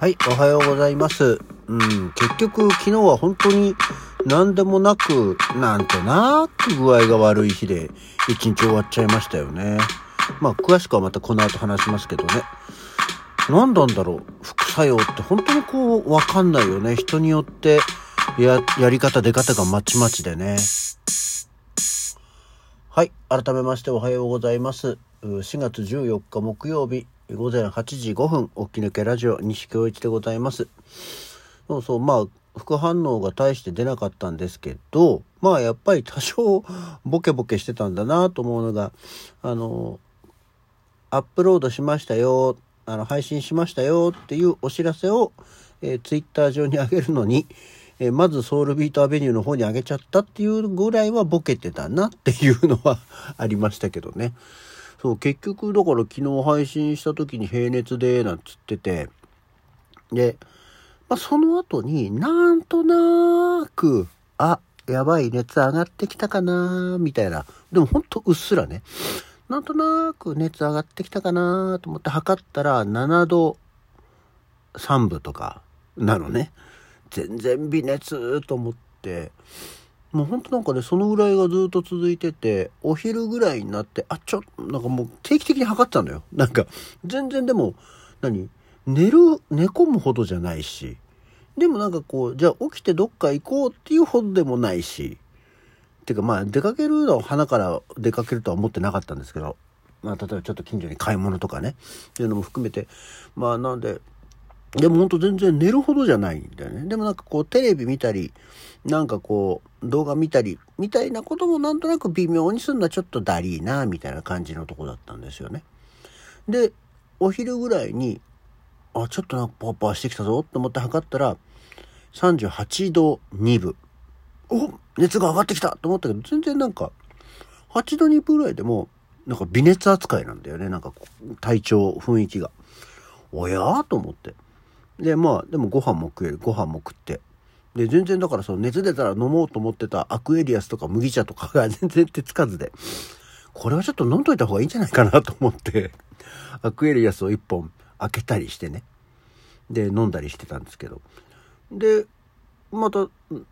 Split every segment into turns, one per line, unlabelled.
はい、おはようございます。うん、結局昨日は本当に何でもなく、なんとなく具合が悪い日で一日終わっちゃいましたよね。まあ詳しくはまたこの後話しますけどね。何なんだろう副作用って本当にこうわかんないよね。人によってや、やり方出方がまちまちでね。はい。改めましておはようございます。4月14日木曜日、午前8時5分、おき抜けラジオ、西京一でございます。そうそう、まあ、副反応が大して出なかったんですけど、まあ、やっぱり多少ボケボケしてたんだなと思うのが、あの、アップロードしましたよ、あの、配信しましたよっていうお知らせを、えー、ツイッター上に上げるのに、えーまずソウルビートアベニューの方に上げちゃったっていうぐらいはボケてたなっていうのはありましたけどね。そう、結局だから昨日配信した時に平熱でなんつってて、で、まあ、その後になんとなく、あ、やばい熱上がってきたかなみたいな。でもほんとうっすらね。なんとなく熱上がってきたかなと思って測ったら7度3分とかなのね。全然微熱と思って、もうほんとなんかね、そのぐらいがずっと続いてて、お昼ぐらいになって、あ、ちょ、なんかもう定期的に測ってたのよ。なんか、全然でも、何？寝る、寝込むほどじゃないし、でもなんかこう、じゃあ起きてどっか行こうっていうほどでもないし、てかまあ出かけるのは花から出かけるとは思ってなかったんですけど、まあ例えばちょっと近所に買い物とかね、っていうのも含めて、まあなんで、でもほんと全然寝るほどじゃないんだよね。でもなんかこうテレビ見たり、なんかこう動画見たり、みたいなこともなんとなく微妙にするのはちょっとだりーな、みたいな感じのとこだったんですよね。で、お昼ぐらいに、あ、ちょっとなんかパワパワしてきたぞと思って測ったら、38度2分。お熱が上がってきたと思ったけど、全然なんか、8度2分ぐらいでも、なんか微熱扱いなんだよね。なんか体調、雰囲気が。おやーと思って。で、まあ、でもご飯も食える。ご飯も食って。で、全然だからその熱出たら飲もうと思ってたアクエリアスとか麦茶とかが 全然手つかずで、これはちょっと飲んどいた方がいいんじゃないかなと思って、アクエリアスを一本開けたりしてね。で、飲んだりしてたんですけど。で、また、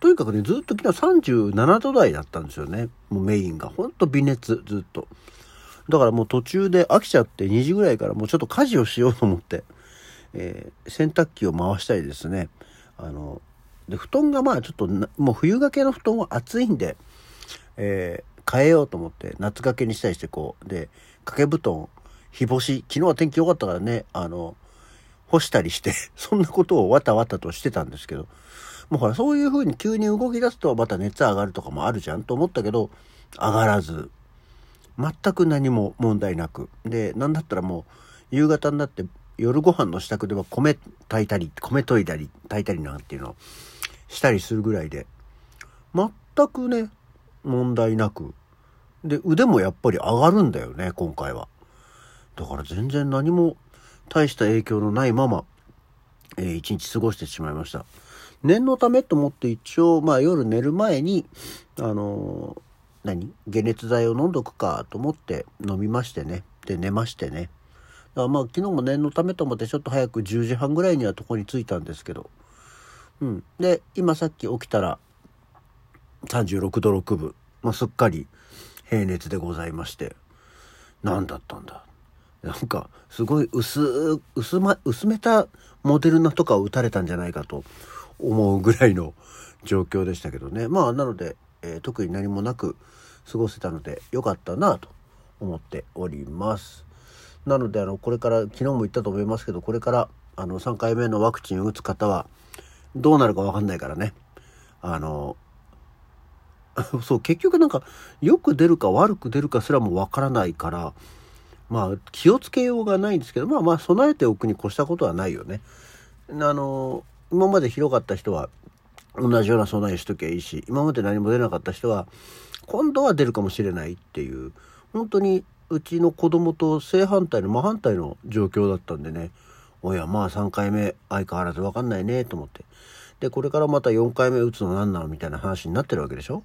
とにかくね、ずっと昨日37度台だったんですよね。もうメインが。ほんと微熱、ずっと。だからもう途中で飽きちゃって2時ぐらいからもうちょっと家事をしようと思って、えー洗濯機を回したりですね。あの、で、布団がまあちょっと、もう冬掛けの布団は暑いんで、えー変えようと思って夏掛けにしたりしてこう、で、掛け布団、日干し、昨日は天気良かったからね、あの、干したりして、そんなことをわたわたとしてたんですけど、もうほら、そういう風に急に動き出すとまた熱上がるとかもあるじゃんと思ったけど、上がらず、全く何も問題なく。で、なんだったらもう、夕方になって夜ご飯の支度では米炊いたり、米研いだり、炊いたりなんていうのをしたりするぐらいで、全くね、問題なく。で、腕もやっぱり上がるんだよね、今回は。だから全然何も大した影響のないまま、えー一日過ごしてしまいました。念のためと思って一応、まあ夜寝る前に、あのー何？解熱剤を飲んどくかと思って飲みましてね。で、寝ましてね。まあ昨日も念のためと思ってちょっと早く10時半ぐらいにはとこに着いたんですけど。うん。で、今さっき起きたら36度6分。まあすっかり平熱でございまして。何だったんだ？なんかすごい薄薄,、ま、薄めたモデルナとかを打たれたんじゃないかと思うぐらいの状況でしたけどねまあなので、えー特に何もなく過ごせたのでよかったなと思っておりますなのであのこれから昨日も言ったと思いますけどこれからあの3回目のワクチンを打つ方はどうなるか分かんないからねあの そう結局なんかよく出るか悪く出るかすらもわからないからまあ気をつけようがないんですけどまあまあ備えておくに越したことはないよね。あの今までひどかった人は同じような備えしときゃいいし今まで何も出なかった人は今度は出るかもしれないっていう本当にうちの子供と正反対の真反対の状況だったんでね。おやまあ3回目相変わらず分かんないねと思って。でこれからまた4回目打つの何なのみたいな話になってるわけでしょ？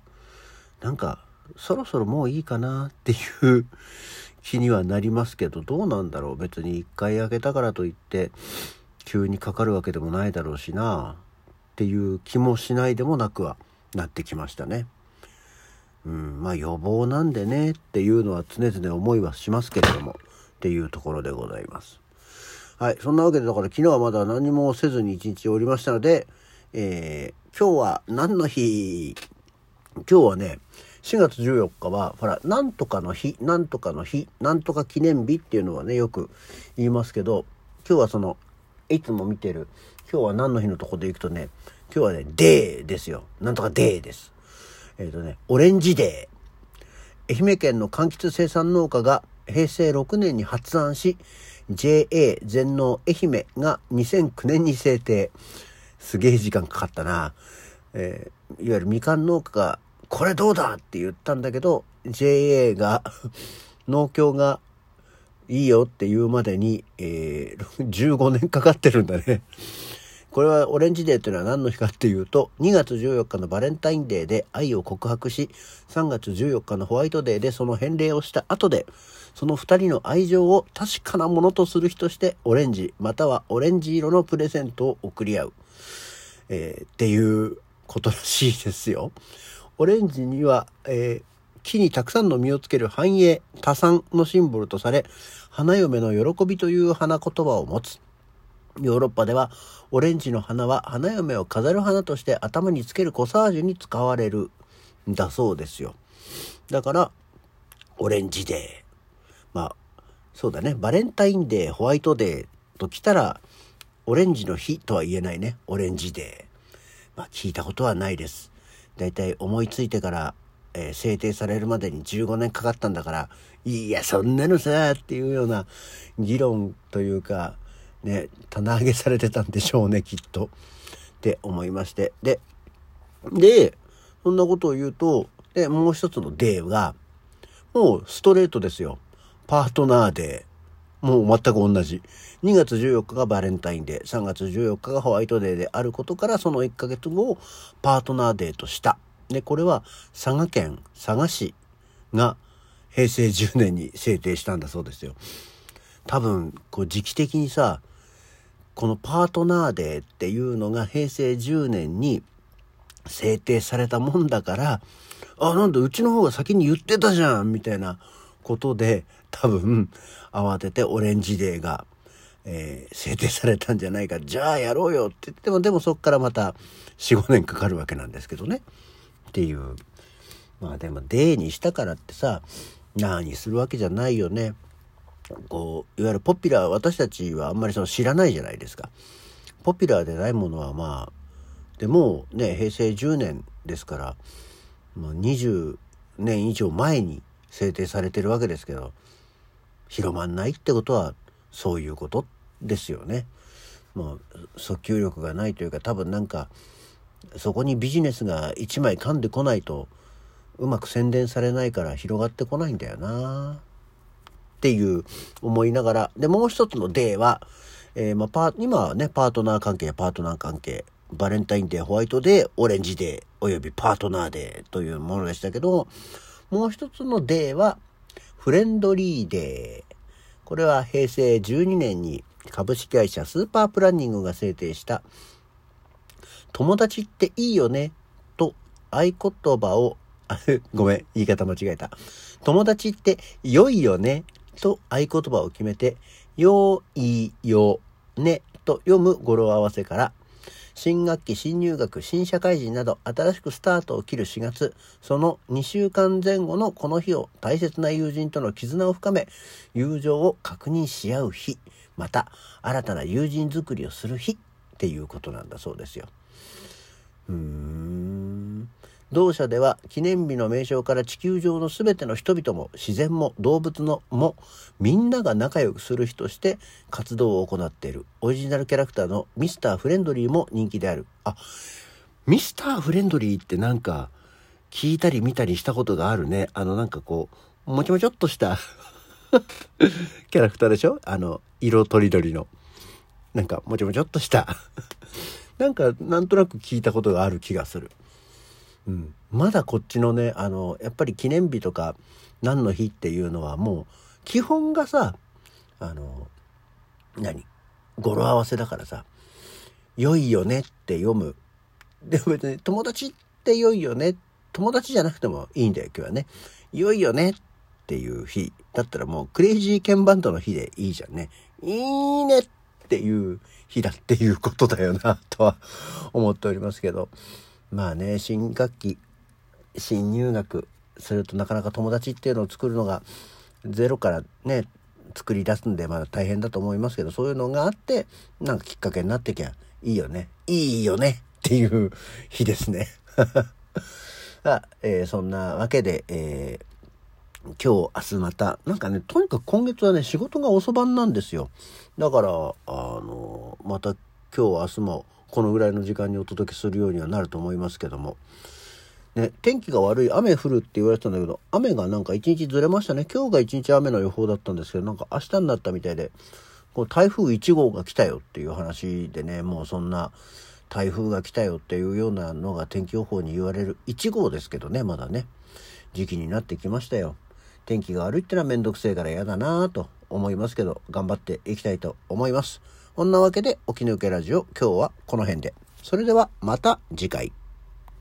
なんかそろそろもういいかなっていう 気にはなりますけどどうなんだろう？別に1回開けたからといって球にかかるわけでもないだろうしなっていう気もしないでもなくはなってきましたね。うん、まあ予防なんでねっていうのは常々思いはしますけれどもっていうところでございます。はい、そんなわけでだから昨日はまだ何もせずに一日おりましたので、えー、今日は何の日？今日はね4月14日はほらなんとかの日なんとかの日なんとか記念日っていうのはねよく言いますけど今日はそのいつも見てる今日は何の日のとこで行くとね今日はねデーですよ。なんとかデーです。えっ、ー、とねオレンジデー。愛媛県の柑橘生産農家が平成6年に発案し JA 全農愛媛が2009年に制定。すげえ時間かかったな、えー、いわゆるみかん農家がこれどうだって言ったんだけど JA が 農協がいいよって言うまでに、えー、15年かかってるんだね。これはオレンジデーというのは何の日かっていうと、2月14日のバレンタインデーで愛を告白し、3月14日のホワイトデーでその返礼をした後で、その2人の愛情を確かなものとする日として、オレンジ、またはオレンジ色のプレゼントを贈り合う。えー、っていうことらしいですよ。オレンジには、えー、木にたくさんの実をつける繁栄、多産のシンボルとされ、花嫁の喜びという花言葉を持つ。ヨーロッパではオレンジの花は花嫁を飾る花として頭につけるコサージュに使われるんだそうですよ。だから、オレンジデー。まあ、そうだね。バレンタインデー、ホワイトデーと来たら、オレンジの日とは言えないね。オレンジデー。まあ、聞いたことはないです。だいたい思いついてから、えー、制定されるまでに15年かかったんだから、いや、そんなのさ、っていうような議論というか、ね、棚上げされてたんでしょうね、きっと。って思いまして。で、で、そんなことを言うと、で、もう一つのデーが、もうストレートですよ。パートナーデー。もう全く同じ。2月14日がバレンタインデー、3月14日がホワイトデーであることから、その1ヶ月後をパートナーデーとした。で、これは佐賀県佐賀市が平成10年に制定したんだそうですよ。多分、こう時期的にさ、このパートナーデーっていうのが平成10年に制定されたもんだから、あ、なんだ、うちの方が先に言ってたじゃんみたいなことで、多分、慌ててオレンジデーがえー、制定されたんじゃないか。じゃあやろうよって言ってもでもそっからまた45年かかるわけなんですけどね。っていう。まあでもデーにしたからってさ何するわけじゃないよね。こういわゆるポピュラー私たちはあんまりその知らないじゃないですかポピュラーでないものはまあでもね平成10年ですから、まあ、20年以上前に制定されてるわけですけど広まんないってことはそういうことですよね。もう訴求力がないというか多分なんかそこにビジネスが一枚噛んでこないとうまく宣伝されないから広がってこないんだよなっていう思いながらでもう一つのデーは、えー、まあ、パ今はねパートナー関係パートナー関係バレンタインデーホワイトデーオレンジデーおよびパートナーデーというものでしたけどもう一つのデーはフレンドリーデーこれは平成12年に株式会社スーパープランニングが制定した友達っていいよねと合言葉をごめん、言い方間違えた。友達って良いよねと合言葉を決めて、良いよねと読む語呂合わせから、新学期、新入学、新社会人など新しくスタートを切る4月、その2週間前後のこの日を大切な友人との絆を深め、友情を確認し合う日、また新たな友人作りをする日っていうことなんだそうですよ。うーん。同社では記念日の名称から地球上の全ての人々も自然も動物のもみんなが仲良くする日として活動を行っている。オリジナルキャラクターのミスターフレンドリーも人気である。あミスターフレンドリーってなんか聞いたり見たりしたことがあるね。あのなんかこうもちもちょっとした キャラクターでしょ？あの色とりどりの。なんかもちもちょっとした。なんかなんとなく聞いたことがある気がする。うん、まだこっちのねあのやっぱり記念日とか何の日っていうのはもう基本がさあの何語呂合わせだからさ、良いよねって読む。でも別に友達って良いよね。友達じゃなくてもいいんだよ、今日はね。良いよねっていう日。だったらもうクレイジーケンバンドの日でいいじゃんね。いいねっていう日だっていうことだよな、とは思っておりますけど。まあね、新学期、新入学するとなかなか友達っていうのを作るのがゼロからね、作り出すんでまだ大変だと思いますけど、そういうのがあって、なんかきっかけになってきゃいいよね。いいよねっていう日ですね。あ、えー、そんなわけで、えー、今日、明日また、なんかね、とにかく今月はね、仕事が遅番なんですよ。だから、あの、また今日、明日もこのぐらいの時間にお届けするようにはなると思いますけども、ね、天気が悪い、雨降るって言われてたんだけど、雨がなんか一日ずれましたね。今日が一日雨の予報だったんですけど、なんか明日になったみたいで、こう台風1号が来たよっていう話でね、もうそんな台風が来たよっていうようなのが天気予報に言われる1号ですけどね、まだね、時期になってきましたよ。天気が悪いってのはめんどくせえから嫌だなぁと思いますけど、頑張っていきたいと思います。こんなわけで、沖抜けラジオ、今日はこの辺で。それではまた次回。